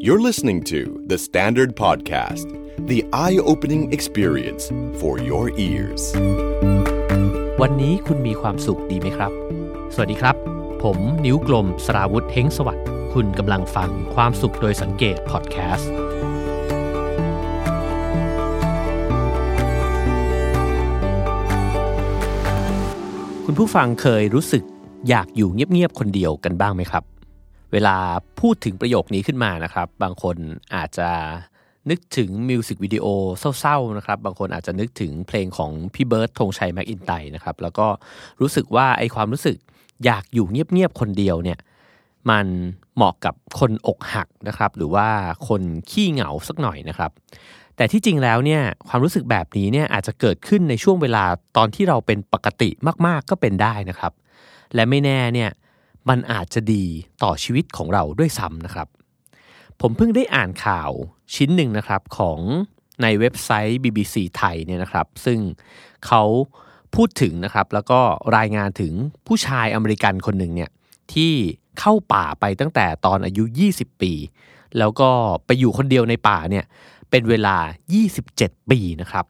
You're listening to The Standard Podcast, the eye opening experience for your ears. วันนี้คุณมีความสุขดีไหมครับ สวัสดีครับ ผมนิ้วกลมสราวุธเฮงสวัสดิ์คุณกำลังฟังความสุขโดยสังเกตพอดแคสต์คุณผู้ฟังเคยรู้สึกอยากอยู่เงียบๆคนเดียวกันบ้างไหมครับ เวลาพูดถึงประโยคนี้ขึ้นมานะครับ บางคนอาจจะนึกถึงมิวสิกวิดีโอเศร้าๆนะครับ บางคนอาจจะนึกถึงเพลงของพี่เบิร์ดธงชัยแม็กอินไตนะครับ แล้วก็รู้สึกว่าไอความรู้สึกอยากอยู่เงียบๆคนเดียวเนี่ย มันเหมาะกับคนอกหักนะครับ หรือว่าคนขี้เหงาสักหน่อยนะครับ แต่ที่จริงแล้วเนี่ยความรู้สึกแบบนี้เนี่ยอาจจะเกิดขึ้นในช่วงเวลาตอนที่เราเป็นปกติมากๆก็เป็นได้นะครับ และไม่แน่เนี่ย มันอาจจะดีต่อชีวิตของเราด้วยซ้ำนะครับ ผมเพิ่งได้อ่านข่าวชิ้นหนึ่งนะครับของในเว็บไซต์ BBC ไทยเนี่ยนะครับ ซึ่งเขาพูดถึงนะครับ แล้วก็รายงานถึงผู้ชายอเมริกันคนหนึ่งเนี่ยที่เข้าป่าไปตั้งแต่ตอนอายุ 20 ปี แล้วก็ไปอยู่คนเดียวในป่าเนี่ยเป็นเวลา 27 ปีนะครับ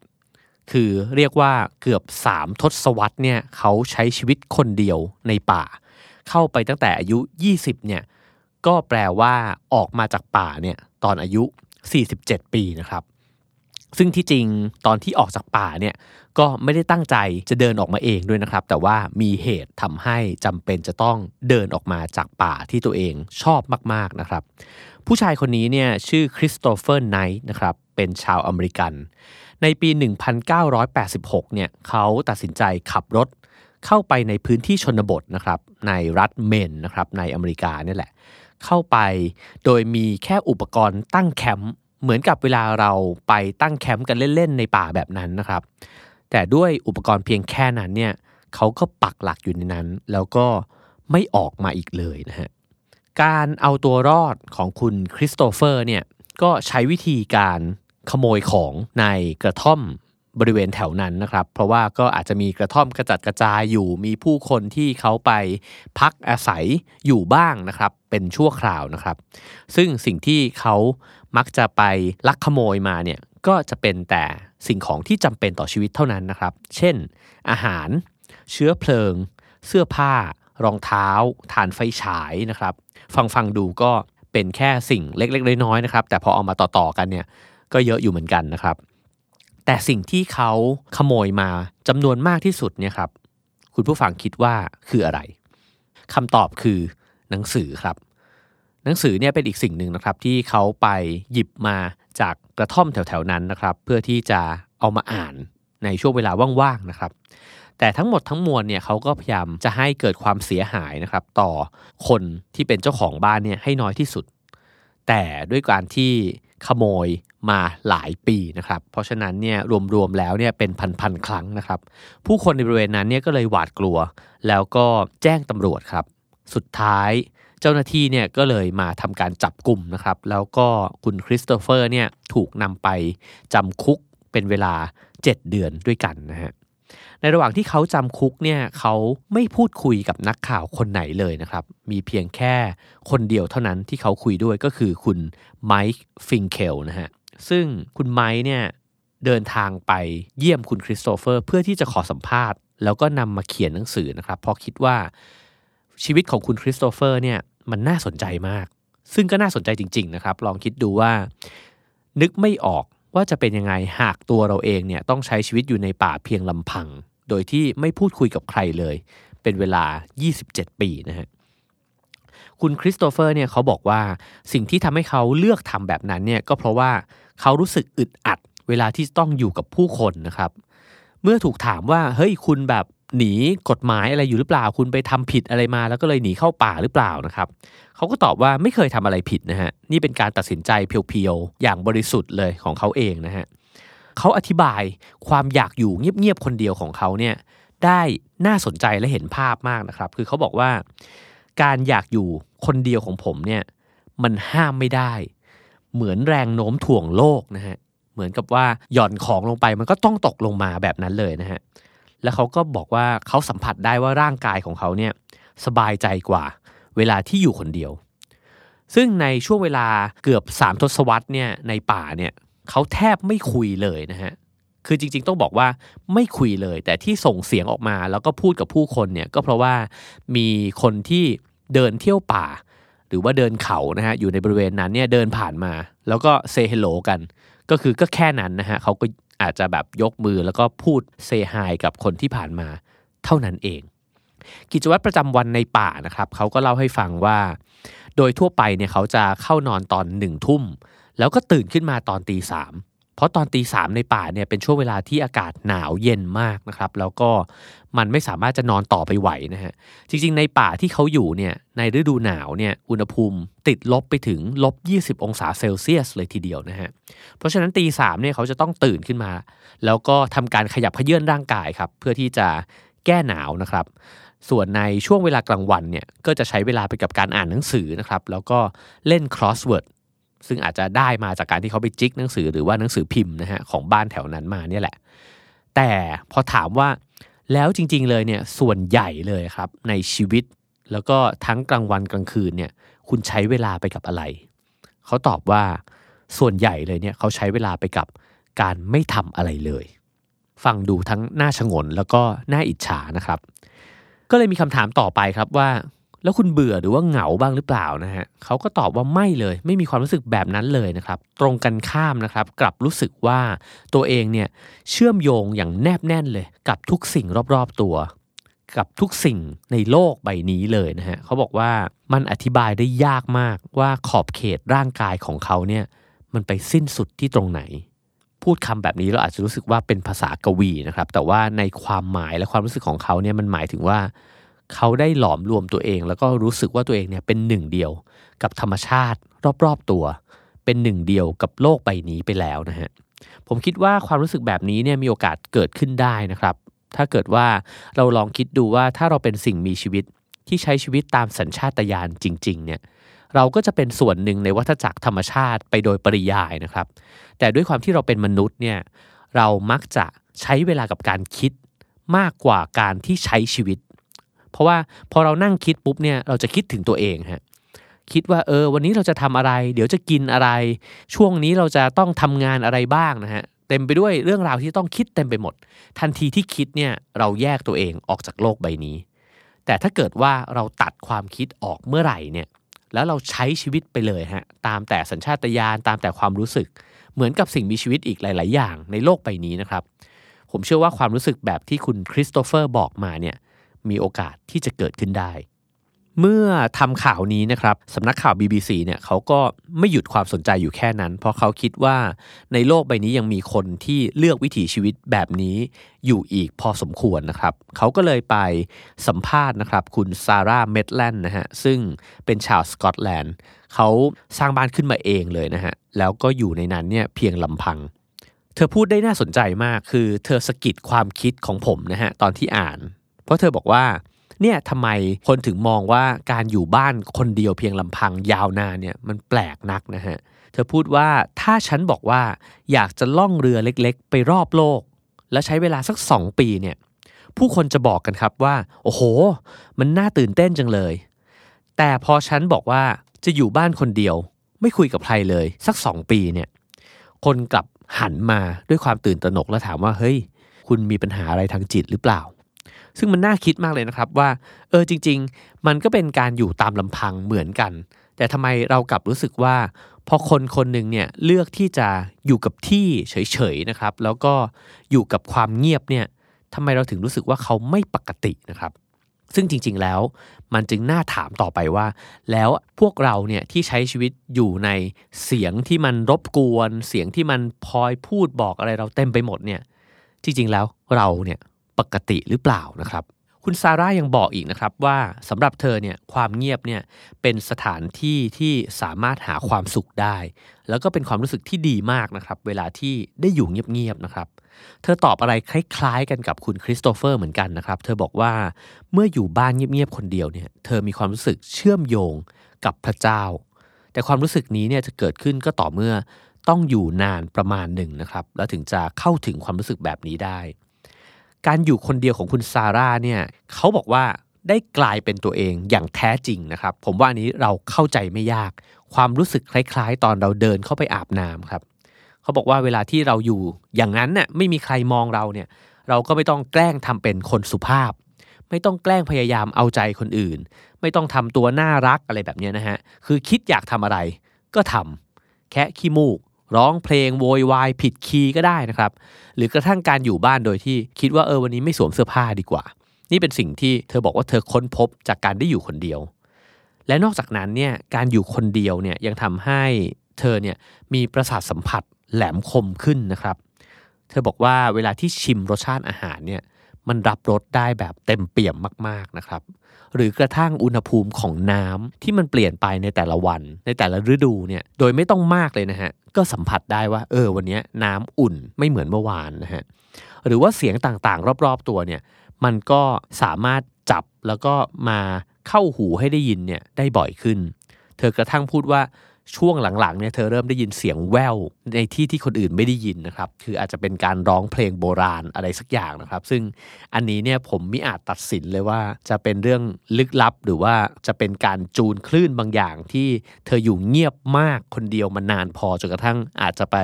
คือเรียกว่าเกือบ 3 ทศวรรษเนี่ยเขาใช้ชีวิตคนเดียวในป่า เข้าไปตั้งแต่อายุ 20เนี่ยก็แปลว่าออกมาจากป่าเนี่ยตอนอายุ 47 ปีนะครับ ซึ่งที่จริงตอนที่ออกจากป่าเนี่ยก็ไม่ได้ตั้งใจจะเดินออกมาเองด้วยนะครับ แต่ว่ามีเหตุทำให้จำเป็นจะต้องเดินออกมาจากป่าที่ตัวเองชอบมากๆนะครับ ผู้ชายคนนี้เนี่ยชื่อคริสโตเฟอร์ไนท์นะครับเป็นชาวอเมริกัน ในปี 1986เนี่ยเขาตัดสินใจขับรถเข้าไปในพื้นที่ชนบทนะครับ ในรัฐเมนนะครับในอเมริกาเนี่ยแหละ เข้าไปโดยมีแค่อุปกรณ์ตั้งแคมป์เหมือนกับเวลาเราไปตั้งแคมป์กันเล่นๆในป่าแบบนั้นนะครับ แต่ด้วยอุปกรณ์เพียงแค่นั้นเนี่ยเขาก็ปักหลักอยู่ในนั้น แล้วก็ไม่ออกมาอีกเลยนะฮะการเอาตัวรอดของคุณคริสโตเฟอร์เนี่ยก็ใช้วิธีการขโมยของในกระท่อม บริเวณแถวนั้นนะครับ เพราะว่าก็อาจจะมีกระท่อมกระจัดกระจายอยู่ มีผู้คนที่เขาไปพักอาศัยอยู่บ้างนะครับ เป็นชั่วคราวนะครับ ซึ่งสิ่งที่เขามักจะไปลักขโมยมาเนี่ยก็จะเป็นแต่สิ่งของที่จำเป็นต่อชีวิตเท่านั้นนะครับ เช่น อาหาร เชื้อเพลิง เสื้อผ้า รองเท้า ฐานไฟฉายนะครับ ฟังฟังดูก็เป็นแค่สิ่งเล็กๆน้อยๆนะครับ แต่พอเอามาต่อๆกันเนี่ยก็เยอะอยู่เหมือนกันนะครับ แต่สิ่งที่เขาขโมยมาจำนวนมากที่สุดเนี่ยครับ คุณผู้ฟังคิดว่าคืออะไรคำตอบคือหนังสือครับ หนังสือเนี่ยเป็นอีกสิ่งหนึ่งนะครับ ที่เขาไปหยิบมาจากกระท่อมแถวๆนั้นนะครับ เพื่อที่จะเอามาอ่านในช่วงเวลาว่างๆนะครับ แต่ทั้งหมดทั้งมวลเนี่ยเขาก็พยายามจะให้เกิดความเสียหายนะครับ ต่อคนที่เป็นเจ้าของบ้านเนี่ยให้น้อยที่สุด แต่ด้วยการที่ ขโมยมาหลายปีนะครับ เพราะฉะนั้นเนี่ยรวมๆแล้วเนี่ยเป็นพันๆครั้งนะครับ ผู้คนในบริเวณนั้นเนี่ยก็เลยหวาดกลัว แล้วก็แจ้งตำรวจครับ สุดท้ายเจ้าหน้าที่เนี่ยก็เลยมาทำการจับกลุ่มนะครับ แล้วก็คุณคริสโตเฟอร์เนี่ยถูกนำไปจำคุกเป็นเวลา 7 เดือนด้วยกันนะฮะ ในระหว่างที่เขาจำคุกเนี่ยเขาไม่พูดคุยกับนักข่าวคนไหนเลยนะครับ มีเพียงแค่คนเดียวเท่านั้นที่เขาคุยด้วยก็คือคุณไมค์ฟิงเคลนะฮะ ซึ่งคุณไมค์เนี่ยเดินทางไปเยี่ยมคุณคริสโตเฟอร์ เพื่อที่จะขอสัมภาษณ์ แล้วก็นำมาเขียนหนังสือนะครับเพราะคิดว่าชีวิตของคุณคริสโตเฟอร์เนี่ยมันน่าสนใจมาก ซึ่งก็น่าสนใจจริง ๆ นะครับ ลองคิดดูว่า นึกไม่ออกว่าจะเป็นยังไงหากตัวเราเองเนี่ยต้องใช้ชีวิตอยู่ในป่าเพียงลำพัง โดยที่ไม่พูดคุยกับใครเลย เป็นเวลา 27 ปีนะฮะคุณคริสโตเฟอร์เนี่ยเขาบอกว่าสิ่งที่ทำให้เขาเลือกทำแบบนั้นเนี่ยก็เพราะว่าเขารู้สึกอึดอัดเวลาที่ต้องอยู่กับผู้คนนะครับ เมื่อถูกถามว่าเฮ้ยคุณแบบหนีกฎหมายอะไรอยู่หรือเปล่า คุณไปทำผิดอะไรมาแล้วก็เลยหนีเข้าป่าหรือเปล่านะครับเขาก็ตอบว่าไม่เคยทำอะไรผิดนะฮะนี่เป็นการตัดสินใจเพียวๆอย่างบริสุทธิ์เลยของเขาเองนะฮะเเขาอธิบายความอยากอยู่เงียบๆคนเดียวของเขาเนี่ยได้น่าสนใจและเห็นภาพมากนะครับ คือเขาบอกว่า การอยากอยู่คนเดียวของผมเนี่ยมันห้ามไม่ได้ เหมือนแรงโน้มถ่วงโลกนะฮะเหมือนกับว่าหย่อนของลงไปมันก็ต้องตกลงมาแบบนั้นเลยนะฮะแล้วเขาก็บอกว่าเขาสัมผัสได้ว่าร่างกายของเขาเนี่ยสบายใจกว่า เวลาที่อยู่คนเดียว ซึ่งในช่วงเวลาเกือบ3ทศวรรษเนี่ยในป่าเนี่ย เขาแทบไม่คุยเลยนะฮะคือจริงๆต้องบอกว่าไม่คุยเลย แต่ที่ส่งเสียงออกมาแล้วก็พูดกับผู้คนเนี่ยก็เพราะว่ามีคนที่เดินเที่ยวป่า หรือว่าเดินเขานะฮะอยู่ในบริเวณนั้นเนี่ยเดินผ่านมา แล้วก็เซฮัลโหลกัน ก็คือก็แค่นั้นนะฮะเขาก็อาจจะแบบยกมือแล้วก็พูดเซฮายกับคนที่ผ่านมา เท่านั้นเอง กิจวัตรประจำวันในป่านะครับเขาก็เล่าให้ฟังว่า โดยทั่วไปเนี่ยเขาจะเข้านอนตอนหนึ่งทุ่ม แล้วก็ตื่นขึ้นมาตอนตีสามเพราะตอนตีสามในป่าเนี่ยเป็นช่วงเวลาที่อากาศหนาวเย็นมากนะครับ แล้วก็มันไม่สามารถจะนอนต่อไปไหวนะฮะจริงๆ ในป่าที่เขาอยู่เนี่ยในฤดูหนาวเนี่ยอุณหภูมิติดลบไปถึงลบ 20 องศาเซลเซียสเลยทีเดียวนะฮะเพราะฉะนั้นตีสามเนี่ยเขาจะต้องตื่นขึ้นมา แล้วก็ทำการขยับเขยื่อนร่างกายครับเพื่อที่จะแก้หนาวนะครับ ส่วนในช่วงเวลากลางวันเนี่ยก็จะใช้เวลาไปกับการอ่านหนังสือนะครับแล้วก็เล่น crossword ซึ่งอาจจะได้มาจากการที่เขาไปจิกหนังสือหรือว่าหนังสือพิมพ์นะฮะของบ้านแถวนั้นมาเนี่ยแหละ แต่พอถามว่าแล้วจริง ๆ เลยเนี่ยส่วนใหญ่เลยครับในชีวิตแล้วก็ทั้งกลางวันกลางคืนเนี่ยคุณใช้เวลาไปกับอะไร เขาตอบว่าส่วนใหญ่เลยเนี่ยเขาใช้เวลาไปกับการไม่ทำอะไรเลย ฟังดูทั้งน่าชงนแล้วก็น่าอิจฉานะครับ ก็เลยมีคำถามต่อไปครับว่า แล้วคุณเบื่อหรือว่าเหงาบ้างหรือเปล่านะฮะเขาก็ตอบว่าไม่เลย ไม่มีความรู้สึกแบบนั้นเลยนะครับ ตรงกันข้ามนะครับ กลับรู้สึกว่าตัวเองเนี่ยเชื่อมโยงอย่างแนบแน่นเลย กับทุกสิ่งรอบๆตัว กับทุกสิ่งในโลกใบนี้เลยนะฮะเขาบอกว่ามันอธิบายได้ยากมากว่าขอบเขตร่างกายของเขาเนี่ยมันไปสิ้นสุดที่ตรงไหน พูดคำแบบนี้เราอาจจะรู้สึกว่าเป็นภาษากวีนะครับ แต่ว่าในความหมายและความรู้สึกของเขาเนี่ยมันหมายถึงว่า เขาได้หลอมรวมตัวเอง แล้วก็รู้สึกว่าตัวเองเนี่ยเป็นหนึ่งเดียวกับธรรมชาติรอบๆตัว เป็นหนึ่งเดียวกับโลกใบนี้ไปแล้วนะฮะผมคิดว่าความรู้สึกแบบนี้เนี่ยมีโอกาสเกิดขึ้นได้นะครับ ถ้าเกิดว่าเราลองคิดดูว่าถ้าเราเป็นสิ่งมีชีวิตที่ใช้ชีวิตตามสัญชาตญาณจริง ๆ เนี่ยเราก็จะเป็นส่วนหนึ่งในวัฏจักรธรรมชาติไปโดยปริยายนะครับ แต่ด้วยความที่เราเป็นมนุษย์เนี่ยเรามักจะใช้เวลากับการคิดมากกว่าการที่ใช้ชีวิต เพราะว่าพอเรานั่งคิดปุ๊บเนี่ยเราจะคิดถึงตัวเองฮะคิดว่าเออวันนี้เราจะทำอะไร เดี๋ยวจะกินอะไร ช่วงนี้เราจะต้องทำงานอะไรบ้างนะฮะเต็มไปด้วยเรื่องราวที่ต้องคิดเต็มไปหมด ทันทีที่คิดเนี่ยเราแยกตัวเองออกจากโลกใบนี้ แต่ถ้าเกิดว่าเราตัดความคิดออกเมื่อไหร่เนี่ยแล้วเราใช้ชีวิตไปเลยฮะตามแต่สัญชาตญาณตามแต่ความรู้สึก เหมือนกับสิ่งมีชีวิตอีกหลาย ๆ อย่างในโลกใบนี้นะครับ ผมเชื่อว่าความรู้สึกแบบที่คุณคริสโตเฟอร์บอกมาเนี่ย มีโอกาสที่จะเกิดขึ้นได้ เมื่อทำข่าวนี้นะครับสำนักข่าว BBC เนี่ยเขาก็ไม่หยุดความสนใจอยู่แค่นั้น เพราะเขาคิดว่าในโลกใบนี้ยังมีคนที่เลือกวิถีชีวิตแบบนี้อยู่อีกพอสมควรนะครับเขาก็เลยไปสัมภาษณ์นะครับคุณซาร่าเมดแลนด์นะฮะซึ่งเป็นชาวสกอตแลนด์เขาสร้างบ้านขึ้นมาเองเลยนะฮะแล้วก็อยู่ในนั้นเนี่ยเพียงลำพังเธอพูดได้น่าสนใจมากคือเธอสะกิดความคิดของผมนะฮะตอนที่อ่าน ราะเธอบอกว่าเนี่ยทำไมคนถึงมองว่าการอยู่บ้านคนเดียวเพียงลำพังยาวนานเนี่ยมันแปลกนักนะฮะ เธอพูดว่าถ้าฉันบอกว่าอยากจะล่องเรือเล็กๆ ไปรอบโลก และใช้เวลาสักสองปีเนี่ยผู้คนจะบอกกันครับว่า โอ้โห มันน่าตื่นเต้นจังเลย แต่พอฉันบอกว่าจะอยู่บ้านคนเดียว ไม่คุยกับใครเลย สักสองปีเนี่ยคนกลับหันมาด้วยความตื่นตระหนกแล้วถามว่าเฮ้ย คุณมีปัญหาอะไรทางจิตหรือเปล่า ซึ่งมันน่าคิดมากเลยนะครับว่า เออจริง ๆ มันก็เป็นการอยู่ตามลำพังเหมือนกัน แต่ทำไมเรากลับรู้สึกว่า พอคนคนหนึ่งเนี่ยเลือกที่จะอยู่กับที่เฉยๆนะครับ แล้วก็อยู่กับความเงียบเนี่ยทำไมเราถึงรู้สึกว่าเขาไม่ปกตินะครับซึ่งจริง ๆ แล้วมันจึงน่าถามต่อไปว่า แล้วพวกเราเนี่ยที่ใช้ชีวิตอยู่ในเสียงที่มันรบกวน เสียงที่มันพลอยพูดบอกอะไรเราเต็มไปหมดเนี่ยจริง ๆ แล้วเราเนี่ย ปกติหรือเปล่านะครับคุณซาร่ายังบอกอีกนะครับว่าสำหรับเธอเนี่ยความเงียบเนี่ยเป็นสถานที่ที่สามารถหาความสุขได้ แล้วก็เป็นความรู้สึกที่ดีมากนะครับเวลาที่ได้อยู่เงียบๆนะครับ เธอตอบอะไรคล้ายๆกันกับคุณคริสโตเฟอร์เหมือนกันนะครับ เธอบอกว่าเมื่ออยู่บ้านเงียบๆคนเดียวเนี่ยเธอมีความรู้สึกเชื่อมโยงกับพระเจ้า แต่ความรู้สึกนี้เนี่ยจะเกิดขึ้นก็ต่อเมื่อต้องอยู่นานประมาณหนึ่งนะครับ แล้วถึงจะเข้าถึงความรู้สึกแบบนี้ได้ การอยู่คนเดียวของคุณซาร่าเนี่ยเขาบอกว่าได้กลายเป็นตัวเองอย่างแท้จริงนะครับ ผมว่าอันนี้เราเข้าใจไม่ยาก ความรู้สึกคล้ายๆ ตอนเราเดินเข้าไปอาบน้ำครับเขาบอกว่าเวลาที่เราอยู่อย่างนั้นน่ะไม่มีใครมองเราเนี่ย เราก็ไม่ต้องแกล้งทำเป็นคนสุภาพ ไม่ต้องแกล้งพยายามเอาใจคนอื่น ไม่ต้องทำตัวน่ารักอะไรแบบนี้นะฮะคือคิดอยากทำอะไรก็ทำแค่ขี้มูก ร้องเพลงโวยวายผิดคีย์ก็ได้นะครับ หรือกระทั่งการอยู่บ้านโดยที่คิดว่าเออวันนี้ไม่สวมเสื้อผ้าดีกว่า นี่เป็นสิ่งที่เธอบอกว่าเธอค้นพบจากการได้อยู่คนเดียว และนอกจากนั้นเนี่ยการอยู่คนเดียวเนี่ยยังทำให้เธอเนี่ยมีประสาทสัมผัสแหลมคมขึ้นนะครับ เธอบอกว่าเวลาที่ชิมรสชาติอาหารเนี่ย มันรับรสได้แบบเต็มเปี่ยมมากๆนะครับ หรือกระทั่งอุณหภูมิของน้ำที่มันเปลี่ยนไปในแต่ละวัน ในแต่ละฤดูเนี่ยโดยไม่ต้องมากเลยนะฮะก็สัมผัสได้ว่าเออวันนี้น้ำอุ่นไม่เหมือนเมื่อวานนะฮะหรือว่าเสียงต่างๆ รอบๆตัวเนี่ยมันก็สามารถจับแล้วก็มาเข้าหูให้ได้ยินเนี่ยได้บ่อยขึ้น เธอกระทั่งพูดว่า ช่วงหลังๆเนี่ยเธอเริ่มได้ยินเสียงแววในที่ที่คนอื่นไม่ได้ยินนะครับ คืออาจจะเป็นการร้องเพลงโบราณอะไรสักอย่างนะครับ ซึ่งอันนี้เนี่ยผมไม่อาจตัดสินเลยว่า จะเป็นเรื่องลึกลับหรือว่าจะเป็นการจูนคลื่นบางอย่างที่เธออยู่เงียบมากคนเดียวมานานพอจนกระทั่งอาจจะไป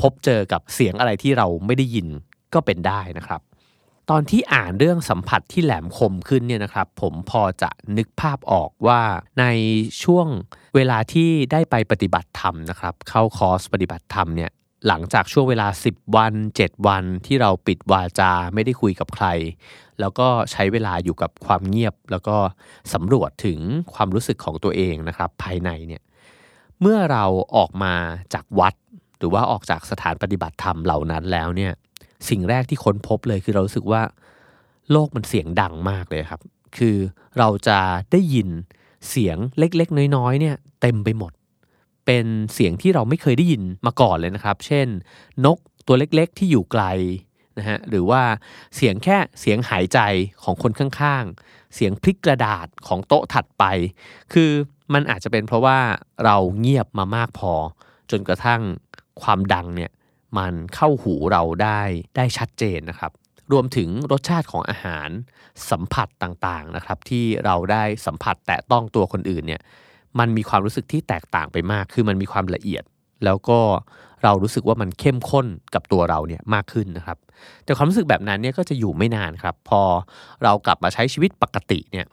พบเจอกับเสียงอะไรที่เราไม่ได้ยินก็เป็นได้นะครับ ตอนที่อ่านเรื่องสัมผัสที่แหลมคมขึ้นเนี่ยนะครับ ผมพอจะนึกภาพออกว่าในช่วงเวลาที่ได้ไปปฏิบัติธรรมนะครับ เข้าคอร์สปฏิบัติธรรมเนี่ยหลังจากช่วงเวลา 10 วัน 7 วันที่เราปิดวาจาไม่ได้คุยกับใคร แล้วก็ใช้เวลาอยู่กับความเงียบ แล้วก็สำรวจถึงความรู้สึกของตัวเองนะครับ ภายในเนี่ยเมื่อเราออกมาจากวัด หรือว่าออกจากสถานปฏิบัติธรรมเหล่านั้นแล้วเนี่ย สิ่งแรกที่ค้นพบเลยคือเรารู้สึกว่าโลกมันเสียงดังมากเลยครับ คือเราจะได้ยินเสียงเล็กๆ น้อยๆเนี่ยเต็มไปหมด เป็นเสียงที่เราไม่เคยได้ยินมาก่อนเลยนะครับ เช่น นกตัวเล็กๆ ที่อยู่ไกลนะฮะหรือว่าเสียงแค่เสียงหายใจของคนข้างๆ เสียงพลิกกระดาษของโต๊ะถัดไป คือมันอาจจะเป็นเพราะว่าเราเงียบมามากพอ จนกระทั่งความดังเนี่ย มันเข้าหูเราได้ได้ชัดเจนนะครับ รวมถึงรสชาติของอาหารสัมผัสต่างๆนะครับ ที่เราได้สัมผัสแตะต้องตัวคนอื่นเนี่ยมันมีความรู้สึกที่แตกต่างไปมาก คือมันมีความละเอียด แล้วก็เรารู้สึกว่ามันเข้มข้นกับตัวเราเนี่ยมากขึ้นนะครับ แต่ความรู้สึกแบบนั้นเนี่ยก็จะอยู่ไม่นานครับ พอเรากลับมาใช้ชีวิตปกติเนี่ย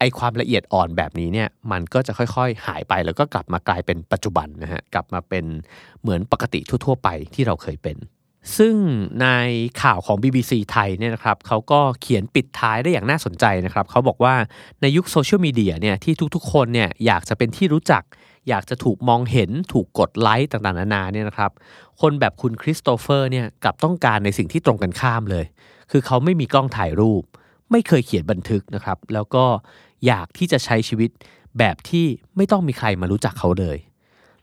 ไอความละเอียดอ่อนแบบนี้เนี่ยมันก็จะค่อยๆ หายไปแล้วก็กลับมากลายเป็นปัจจุบันนะฮะกลับมาเป็นเหมือนปกติทั่วๆ ไปที่เราเคยเป็น ซึ่งในข่าวของ BBC ไทยเนี่ยนะครับเขาก็เขียนปิดท้ายได้อย่างน่าสนใจนะครับเขาบอกว่าในยุคโซเชียลมีเดียเนี่ยที่ทุกๆ คนเนี่ยอยากจะเป็นที่รู้จัก อยากจะถูกมองเห็นถูกกดไลค์ต่างๆนานาเนี่ยนะครับคนแบบคุณคริสโตเฟอร์เนี่ยกลับต้องการในสิ่งที่ตรงกันข้ามเลย คือเขาไม่มีกล้องถ่ายรูป ไม่เคยเขียนบันทึกนะครับแล้วก็ อยากที่จะใช้ชีวิตแบบที่ไม่ต้องมีใครมารู้จักเขาเลย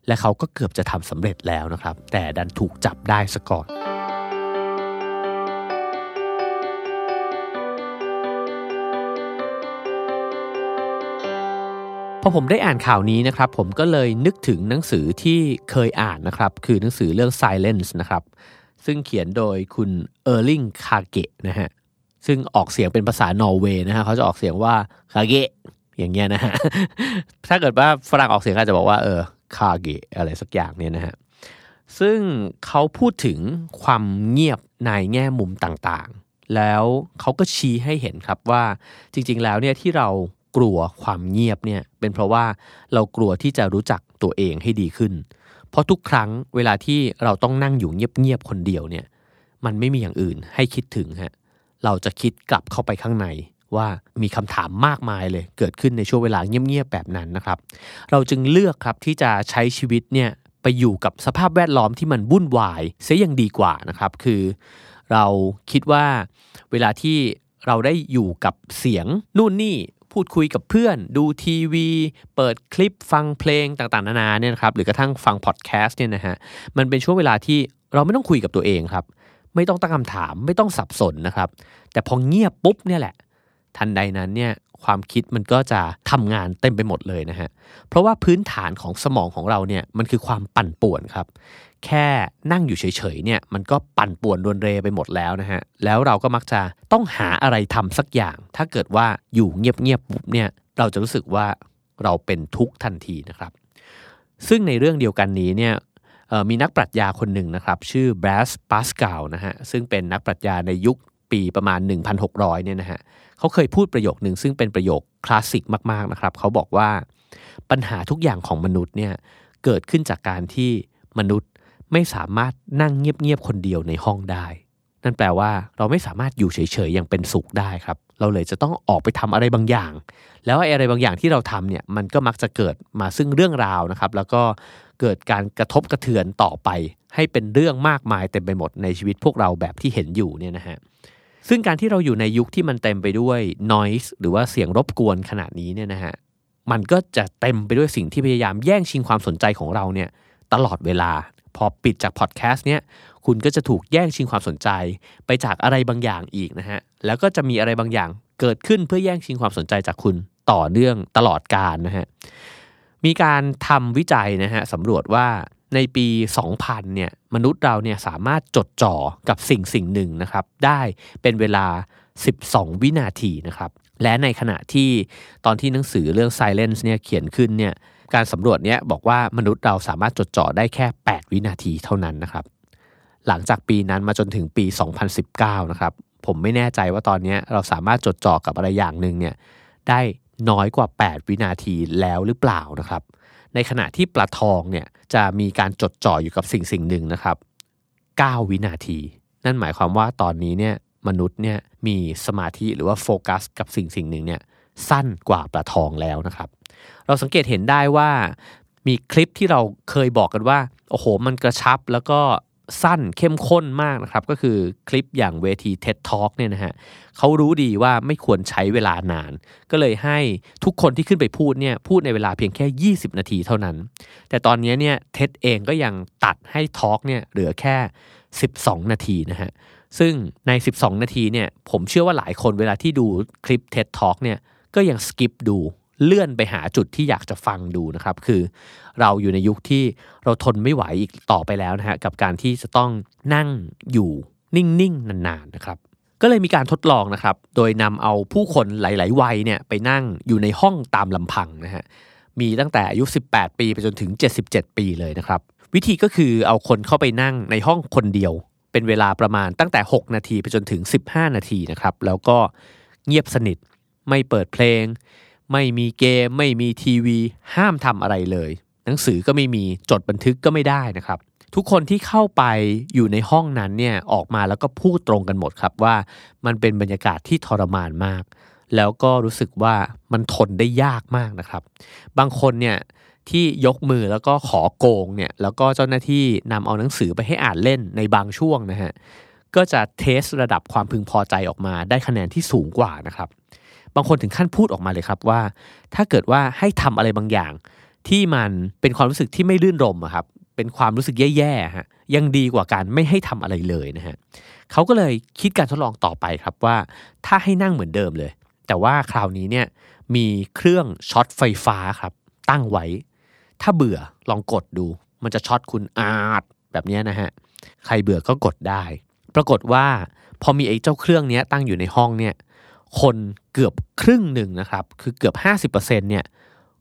และเขาก็เกือบจะทำสำเร็จแล้วนะครับ แต่ดันถูกจับได้ซะก่อน พอผมได้อ่านข่าวนี้นะครับ ผมก็เลยนึกถึงหนังสือที่เคยอ่านนะครับ คือหนังสือเรื่อง Silence นะครับซึ่งเขียนโดยคุณเออร์ลิงคาเกะนะฮะ ซึ่งออกเสียงเป็นภาษานอร์เวย์นะฮะเขาจะออกเสียงว่าคาเกะอย่างเงี้ยนะฮะถ้าเกิดว่าฝรั่งออกเสียงอาจจะบอกว่าเออคาเกะอะไรสักอย่างเนี่ยนะฮะซึ่งเขาพูดถึงความเงียบในแง่มุมต่างๆ แล้วเขาก็ชี้ให้เห็นครับว่าจริงๆแล้วเนี่ยที่เรากลัวความเงียบเนี่ยเป็นเพราะว่าเรากลัวที่จะรู้จักตัวเองให้ดีขึ้น เพราะทุกครั้งเวลาที่เราต้องนั่งอยู่เงียบๆคนเดียวเนี่ยมันไม่มีอย่างอื่นให้คิดถึงฮะเเราจะคิดกลับเข้าไปข้างในว่ามีคำถามมากมายเลย เกิดขึ้นในช่วงเวลาเงียบๆแบบนั้นนะครับ เราจึงเลือกครับที่จะใช้ชีวิตเนี่ยไปอยู่กับสภาพแวดล้อมที่มันวุ่นวายเสียยังดีกว่านะครับ คือเราคิดว่าเวลาที่เราได้อยู่กับเสียงนู่นนี่พูดคุยกับเพื่อน ดูทีวี เปิดคลิปฟังเพลงต่างๆ นานาเนี่ยนะครับหรือกระทั่งฟังพอดแคสต์เนี่ยนะฮะมันเป็นช่วงเวลาที่เราไม่ต้องคุยกับตัวเองครับ ไม่ต้องตั้งคำถามไม่ต้องสับสนนะครับ แต่พอเงียบปุ๊บเนี่ยแหละ ทันใดนั้นเนี่ยความคิดมันก็จะทำงานเต็มไปหมดเลยนะฮะ เพราะว่าพื้นฐานของสมองของเราเนี่ยมันคือความปั่นป่วนครับ แค่นั่งอยู่เฉยๆเนี่ยมันก็ปั่นป่วนรวนเรไปหมดแล้วนะฮะ แล้วเราก็มักจะต้องหาอะไรทำสักอย่าง ถ้าเกิดว่าอยู่เงียบๆปุ๊บเนี่ยเราจะรู้สึกว่าเราเป็นทุกข์ทันทีนะครับ ซึ่งในเรื่องเดียวกันนี้เนี่ย มีนักปรัชญาคนหนึ่งนะครับ ชื่อแบรสปาสกาลนะฮะซึ่งเป็นนักปรัชญาในยุคปีประมาณ 1,600เนี่ยนะฮะเขาเคยพูดประโยคหนึ่งซึ่งเป็นประโยคคลาสสิกมากๆนะครับเขาบอกว่าปัญหาทุกอย่างของมนุษย์เนี่ยเกิดขึ้นจากการที่มนุษย์ไม่สามารถนั่งเงียบๆคนเดียวในห้องได้ นั่นแปลว่าเราไม่สามารถอยู่เฉยๆอย่างเป็นสุขได้ครับ เราเลยจะต้องออกไปทำอะไรบางอย่าง แล้วอะไรบางอย่างที่เราทำเนี่ยมันก็มักจะเกิดมาซึ่งเรื่องราวนะครับ แล้วก็เกิดการกระทบกระเทือนต่อไป ให้เป็นเรื่องมากมายเต็มไปหมดในชีวิตพวกเราแบบที่เห็นอยู่เนี่ยนะฮะซึ่งการที่เราอยู่ในยุคที่มันเต็มไปด้วย noise หรือว่าเสียงรบกวนขนาดนี้เนี่ยนะฮะมันก็จะเต็มไปด้วยสิ่งที่พยายามแย่งชิงความสนใจของเราเนี่ยตลอดเวลา พอปิดจากพอดแคสต์เนี่ย คุณก็จะถูกแย่งชิงความสนใจ ไปจากอะไรบางอย่างอีกนะฮะ แล้วก็จะมีอะไรบางอย่างเกิดขึ้นเพื่อแย่งชิงความสนใจจากคุณต่อเนื่องตลอดกาลนะฮะ มีการทำวิจัยนะฮะสำรวจว่าในปี 2000 เนี่ยมนุษย์เราเนี่ยสามารถจดจ่อกับสิ่งสิ่งหนึ่งนะครับ ได้เป็นเวลา 12 วินาทีนะครับ และในขณะที่ตอนที่หนังสือเรื่อง Silence เนี่ยเขียนขึ้นเนี่ยการสำรวจเนี่ยบอกว่ามนุษย์เราสามารถจดจ่อได้แค่ 8 วินาทีเท่านั้นนะครับ หลังจากปีนั้นมาจนถึงปี 2019 นะครับ ผมไม่แน่ใจว่าตอนนี้เราสามารถจดจ่อกับอะไรอย่างหนึ่งเนี่ยได้น้อยกว่า 8 วินาทีแล้วหรือเปล่านะครับ ในขณะที่ปลาทองเนี่ยจะมีการจดจ่ออยู่กับสิ่งสิ่งหนึ่งนะครับ 9 วินาที นั่นหมายความว่าตอนนี้เนี่ยมนุษย์เนี่ยมีสมาธิหรือว่าโฟกัสกับสิ่งสิ่งหนึ่งเนี่ยสั้นกว่าปลาทองแล้วนะครับ เราสังเกตเห็นได้ว่ามีคลิปที่เราเคยบอกกันว่า โอ้โห มันกระชับแล้วก็ สั้นเข้มข้นมากนะครับ ก็คือคลิปอย่างเวที TED Talk เนี่ยนะฮะเขารู้ดีว่าไม่ควรใช้เวลานาน ก็เลยให้ทุกคนที่ขึ้นไปพูดเนี่ยพูดในเวลาเพียงแค่ 20 นาทีเท่านั้น แต่ตอนนี้เนี่ยเท็ดเองก็ยังตัดให้ทอล์กเนี่ยเหลือแค่ 12 นาทีนะฮะซึ่งใน 12 นาทีเนี่ยผมเชื่อว่าหลายคนเวลาที่ดูคลิป TED Talk เนี่ยก็ยังสกิปดู เลื่อนไปหาจุดที่อยากจะฟังดูนะครับ คือเราอยู่ในยุคที่เราทนไม่ไหวอีกต่อไปแล้วนะฮะกับการที่จะต้องนั่งอยู่นิ่งๆ นานๆนะครับก็เลยมีการทดลองนะครับ โดยนำเอาผู้คนหลาย ๆ วัยเนี่ยไปนั่งอยู่ในห้องตามลำพังนะฮะ มีตั้งแต่อายุ 18 ปีไปจนถึง 77 ปีเลยนะครับ วิธีก็คือเอาคนเข้าไปนั่งในห้องคนเดียว เป็นเวลาประมาณตั้งแต่ 6 นาทีไปจนถึง 15 นาทีนะครับ แล้วก็เงียบสนิท ไม่เปิดเพลง ไม่มีเกม ไม่มีทีวี ห้ามทำอะไรเลย หนังสือก็ไม่มีจดบันทึกก็ไม่ได้นะครับ ทุกคนที่เข้าไปอยู่ในห้องนั้นเนี่ยออกมาแล้วก็พูดตรงกันหมดครับว่ามันเป็นบรรยากาศที่ทรมานมาก แล้วก็รู้สึกว่ามันทนได้ยากมากนะครับ บางคนเนี่ยที่ยกมือแล้วก็ขอโกงเนี่ยแล้วก็เจ้าหน้าที่นำเอาหนังสือไปให้อ่านเล่นในบางช่วงนะฮะก็จะเทสระดับความพึงพอใจออกมาได้คะแนนที่สูงกว่านะครับ บางคนถึงขั้นพูดออกมาเลยครับว่า ถ้าเกิดว่าให้ทำอะไรบางอย่าง ที่มันเป็นความรู้สึกที่ไม่ลื่นรมครับเป็นความรู้สึกแย่ๆฮะยังดีกว่าการไม่ให้ทำอะไรเลยนะฮะเขาก็เลยคิดการทดลองต่อไปครับว่า ถ้าให้นั่งเหมือนเดิมเลย แต่ว่าคราวนี้เนี่ยมีเครื่องช็อตไฟฟ้าครับ ตั้งไว้ ถ้าเบื่อลองกดดู มันจะช็อตคุณอาจแบบนี้นะฮะใครเบื่อก็กดได้ ปรากฏว่าพอมีไอ้เจ้าเครื่องนี้ตั้งอยู่ในห้องเนี่ย คนเกือบครึ่งหนึ่งนะครับ คือเกือบ 50%เนี่ย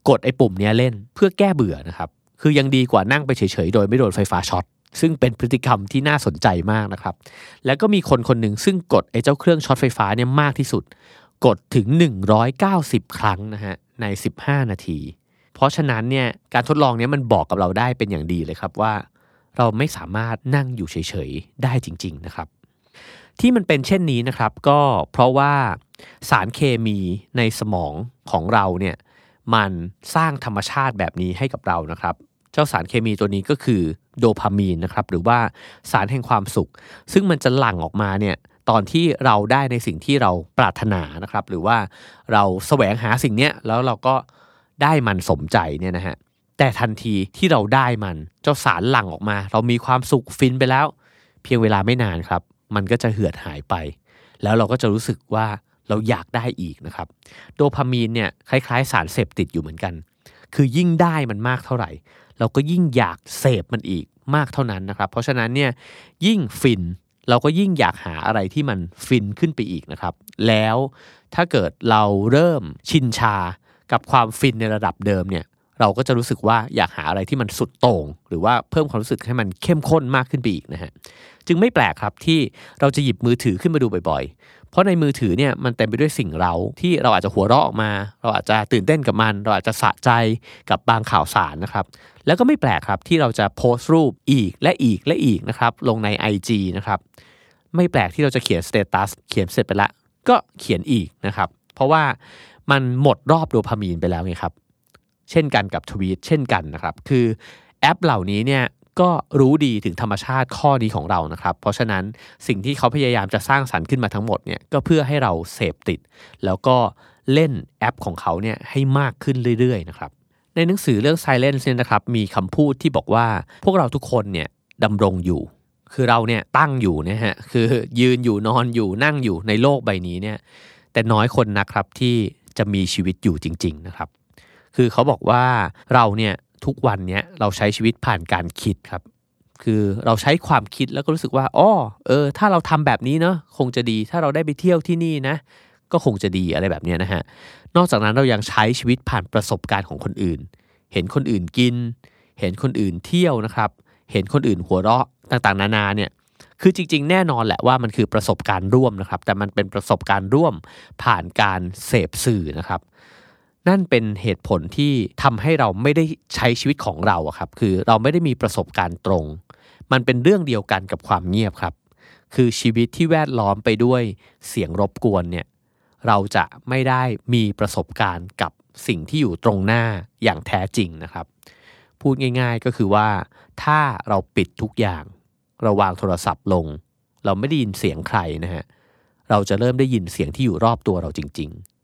กดไอ้ปุ่มนี้เล่นเพื่อแก้เบื่อนะครับ คือยังดีกว่านั่งไปเฉยๆ โดยไม่โดนไฟฟ้าช็อต ซึ่งเป็นพฤติกรรมที่น่าสนใจมากนะครับ แล้วก็มีคนคนหนึ่งซึ่งกดไอ้เจ้าเครื่องช็อตไฟฟ้าเนี่ยมากที่สุด กดถึง 190 ครั้งนะฮะใน 15 นาที เพราะฉะนั้นเนี่ยการทดลองนี้มันบอกกับเราได้เป็นอย่างดีเลยครับว่า เราไม่สามารถนั่งอยู่เฉยๆ ได้จริง ๆ นะครับ ที่มันเป็นเช่นนี้นะครับ ก็เพราะว่าสารเคมีในสมองของเราเนี่ยมันสร้างธรรมชาติแบบนี้ให้กับเรานะครับ เจ้าสารเคมีตัวนี้ก็คือโดพามีนนะครับ หรือว่าสารแห่งความสุข ซึ่งมันจะหลั่งออกมาเนี่ยตอนที่เราได้ในสิ่งที่เราปรารถนานะครับ หรือว่าเราแสวงหาสิ่งนี้แล้วเราก็ได้มันสมใจเนี่ยนะฮะแต่ทันทีที่เราได้มันเจ้าสารหลั่งออกมา เรามีความสุขฟินไปแล้ว เพียงเวลาไม่นานครับ มันก็จะเหือดหายไป แล้วเราก็จะรู้สึกว่าเราอยากได้อีกนะครับ โดพามีนเนี่ยคล้ายๆ สารเสพติดอยู่เหมือนกัน คือยิ่งได้มันมากเท่าไหร่ เราก็ยิ่งอยากเสพมันอีกมากเท่านั้นนะครับ เพราะฉะนั้นเนี่ยยิ่งฟินเราก็ยิ่งอยากหาอะไรที่มันฟินขึ้นไปอีกนะครับ แล้วถ้าเกิดเราเริ่มชินชากับความฟินในระดับเดิมเนี่ย เราก็จะรู้สึกว่าอยากหาอะไรที่มันสุดโต่งหรือว่าเพิ่มความรู้สึกให้มันเข้มข้นมากขึ้นไปอีกนะฮะจึงไม่แปลกครับที่เราจะหยิบมือถือขึ้นมาดูบ่อยๆ เพราะในมือถือเนี่ยมันเต็มไปด้วยสิ่งเร้าที่เราอาจจะหัวเราะออกมา เราอาจจะตื่นเต้นกับมัน เราอาจจะสะใจกับบางข่าวสารนะครับแล้วก็ไม่แปลกครับที่เราจะโพสต์รูปอีกและอีกและอีกนะครับลงใน IG นะครับไม่แปลกที่เราจะเขียน status เขียนเสร็จไปละก็เขียนอีกนะครับเพราะว่ามันหมดรอบโดพามีนไปแล้วไงครับ เช่นกันกับทวีตเช่นกันนะครับ คือแอปเหล่านี้เนี่ยก็รู้ดีถึงธรรมชาติข้อนี้ของเรานะครับ เพราะฉะนั้นสิ่งที่เขาพยายามจะสร้างสรรค์ขึ้นมาทั้งหมดเนี่ยก็เพื่อให้เราเสพติด แล้วก็เล่นแอปของเขาเนี่ยให้มากขึ้นเรื่อยๆนะครับในหนังสือเรื่อง Silence เนี่ยนะครับมีคำพูดที่บอกว่าพวกเราทุกคนเนี่ยดำรงอยู่ คือเราเนี่ยตั้งอยู่นะฮะคือยืนอยู่นอนอยู่นั่งอยู่ในโลกใบนี้เนี่ยแต่น้อยคนนะครับที่จะมีชีวิตอยู่จริง ๆ นะครับ คือเขาบอกว่าเราเนี่ยทุกวันเนี้ยเราใช้ชีวิตผ่านการคิดครับ คือเราใช้ความคิดแล้วก็รู้สึกว่าอ๋อเออ ถ้าเราทำแบบนี้เนาะคงจะดี ถ้าเราได้ไปเที่ยวที่นี่นะ ก็คงจะดีอะไรแบบเนี้ยนะฮะ นอกจากนั้นเรายังใช้ชีวิตผ่านประสบการณ์ของคนอื่น เห็นคนอื่นกิน เห็นคนอื่นเที่ยวนะครับ เห็นคนอื่นหัวเราะต่างๆ นานาเนี่ยคือจริง ๆ แน่นอนแหละว่ามันคือประสบการณ์ร่วมนะครับ แต่มันเป็นประสบการณ์ร่วมผ่านการเสพสื่อนะครับ นั่นเป็นเหตุผลที่ทำให้เราไม่ได้ใช้ชีวิตของเราอะครับ คือเราไม่ได้มีประสบการณ์ตรง มันเป็นเรื่องเดียวกันกับความเงียบครับ คือชีวิตที่แวดล้อมไปด้วยเสียงรบกวนเนี่ย เราจะไม่ได้มีประสบการณ์กับสิ่งที่อยู่ตรงหน้าอย่างแท้จริงนะครับ พูดง่าย ๆก็คือว่า ถ้าเราปิดทุกอย่าง เราวางโทรศัพท์ลง เราไม่ได้ยินเสียงใครนะฮะ เราจะเริ่มได้ยินเสียงที่อยู่รอบตัวเราจริง ๆ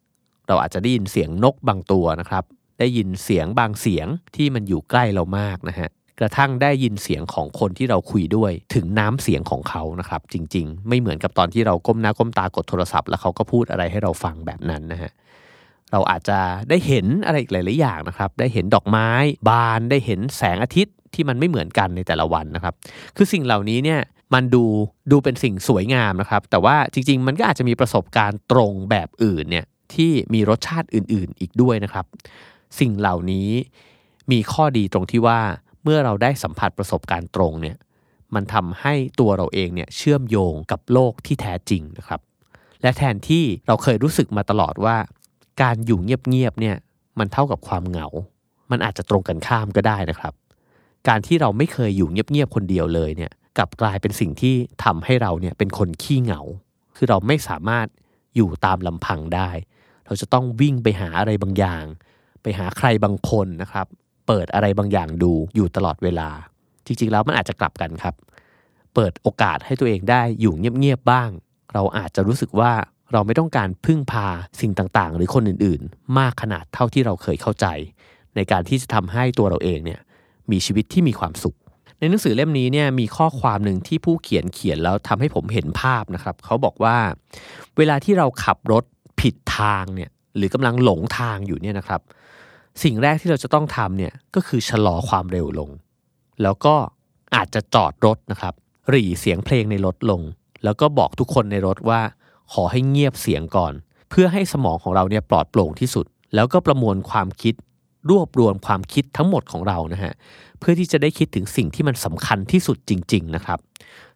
เราอาจจะได้ยินเสียงนกบางตัวนะครับ ได้ยินเสียงบางเสียงที่มันอยู่ใกล้เรามากนะฮะกระทั่งได้ยินเสียงของคนที่เราคุยด้วยถึงน้ำเสียงของเขานะครับ จริง ๆ ไม่เหมือนกับตอนที่เราก้มหน้าก้มตากดโทรศัพท์แล้วเขาก็พูดอะไรให้เราฟังแบบนั้นนะฮะเราอาจจะได้เห็นอะไรอีกหลายๆอย่างนะครับ ได้เห็นดอกไม้ บานได้เห็นแสงอาทิตย์ที่มันไม่เหมือนกันในแต่ละวันนะครับ คือสิ่งเหล่านี้เนี่ยมันดูดูเป็นสิ่งสวยงามนะครับ แต่ว่าจริง ๆ มันก็อาจจะมีประสบการณ์ตรงแบบอื่นเนี่ย ที่มีรสชาติอื่นๆ อีกด้วยนะครับ สิ่งเหล่านี้มีข้อดีตรงที่ว่าเมื่อเราได้สัมผัสประสบการณ์ตรงเนี่ยมันทำให้ตัวเราเองเนี่ยเชื่อมโยงกับโลกที่แท้จริงนะครับ และแทนที่เราเคยรู้สึกมาตลอดว่า การอยู่เงียบๆเนี่ยมันเท่ากับความเหงา มันอาจจะตรงกันข้ามก็ได้นะครับ การที่เราไม่เคยอยู่เงียบๆคนเดียวเลยเนี่ยกลับกลายเป็นสิ่งที่ทำให้เราเนี่ยเป็นคนขี้เหงา คือเราไม่สามารถอยู่ตามลำพังได้ เราจะต้องวิ่งไปหาอะไรบางอย่าง ไปหาใครบางคนนะครับ เปิดอะไรบางอย่างดูอยู่ตลอดเวลา จริงๆแล้วมันอาจจะกลับกันครับ เปิดโอกาสให้ตัวเองได้อยู่เงียบๆบ้าง เราอาจจะรู้สึกว่าเราไม่ต้องการพึ่งพาสิ่งต่างๆ หรือคนอื่นๆ มากขนาดเท่าที่เราเคยเข้าใจ ในการที่จะทำให้ตัวเราเองเนี่ยมีชีวิตที่มีความสุข ในหนังสือเล่มนี้เนี่ยมีข้อความหนึ่งที่ผู้เขียนเขียนแล้วทำให้ผมเห็นภาพนะครับ เขาบอกว่า เวลาที่เราขับรถ ผิดทางเนี่ยหรือกำลังหลงทางอยู่เนี่ยนะครับ สิ่งแรกที่เราจะต้องทำเนี่ยก็คือชะลอความเร็วลง แล้วก็อาจจะจอดรถนะครับหรี่เสียงเพลงในรถลง แล้วก็บอกทุกคนในรถว่า ขอให้เงียบเสียงก่อน เพื่อให้สมองของเราเนี่ยปลอดโปร่งที่สุด แล้วก็ประมวลความคิดรวบรวมความคิดทั้งหมดของเรานะฮะเพื่อที่จะได้คิดถึงสิ่งที่มันสำคัญที่สุดจริง ๆนะครับ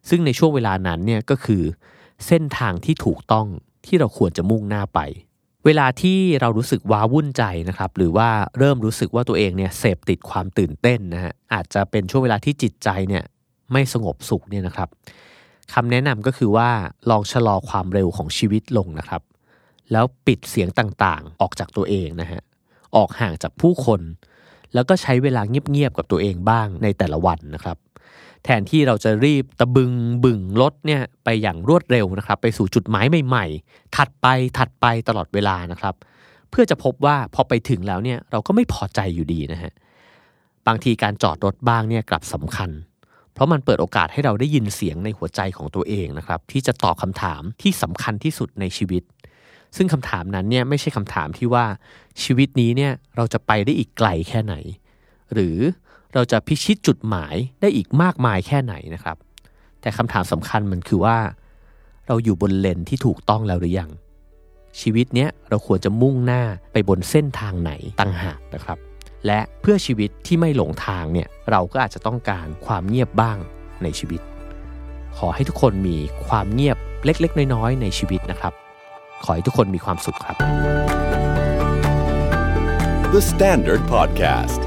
ซึ่งในช่วงเวลานั้นเนี่ยก็คือ เส้นทางที่ถูกต้องที่เราควรจะมุ่งหน้าไป เวลาที่เรารู้สึกว้าวุ่นใจนะครับ หรือว่าเริ่มรู้สึกว่าตัวเองเนี่ยเสพติดความตื่นเต้นนะฮะอาจจะเป็นช่วงเวลาที่จิตใจเนี่ยไม่สงบสุขเนี่ยนะครับคำแนะนำก็คือว่าลองชะลอความเร็วของชีวิตลงนะครับ แล้วปิดเสียงต่างๆ ออกจากตัวเองนะฮะออกห่างจากผู้คน แล้วก็ใช้เวลาเงียบๆกับตัวเองบ้างในแต่ละวันนะครับ แทนที่เราจะรีบตะบึงบึงรถเนี่ยไปอย่างรวดเร็วนะครับ ไปสู่จุดหมายใหม่ ๆ ถัดไปถัดไปตลอดเวลานะครับ เพื่อจะพบว่าพอไปถึงแล้วเนี่ยเราก็ไม่พอใจอยู่ดีนะฮะบางทีการจอดรถบ้างเนี่ยกลับสำคัญ เพราะมันเปิดโอกาสให้เราได้ยินเสียงในหัวใจของตัวเองนะครับ ที่จะตอบคำถามที่สำคัญที่สุดในชีวิต ซึ่งคำถามนั้นเนี่ยไม่ใช่คำถามที่ว่าชีวิตนี้เนี่ยเราจะไปได้อีกไกลแค่ไหน หรือ เราจะพิชิตจุดหมายได้อีกมากมายแค่ไหนนะครับ แต่คำถามสำคัญมันคือว่า เราอยู่บนเลนที่ถูกต้องแล้วหรือยัง ชีวิตเนี้ยเราควรจะมุ่งหน้าไปบนเส้นทางไหนตั้งหากนะครับ และเพื่อชีวิตที่ไม่หลงทางเนี่ยเราก็อาจจะต้องการความเงียบบ้างในชีวิต ขอให้ทุกคนมีความเงียบเล็ก ๆ น้อยๆในชีวิตนะครับ ขอให้ทุกคนมีความสุขครับ The Standard Podcast.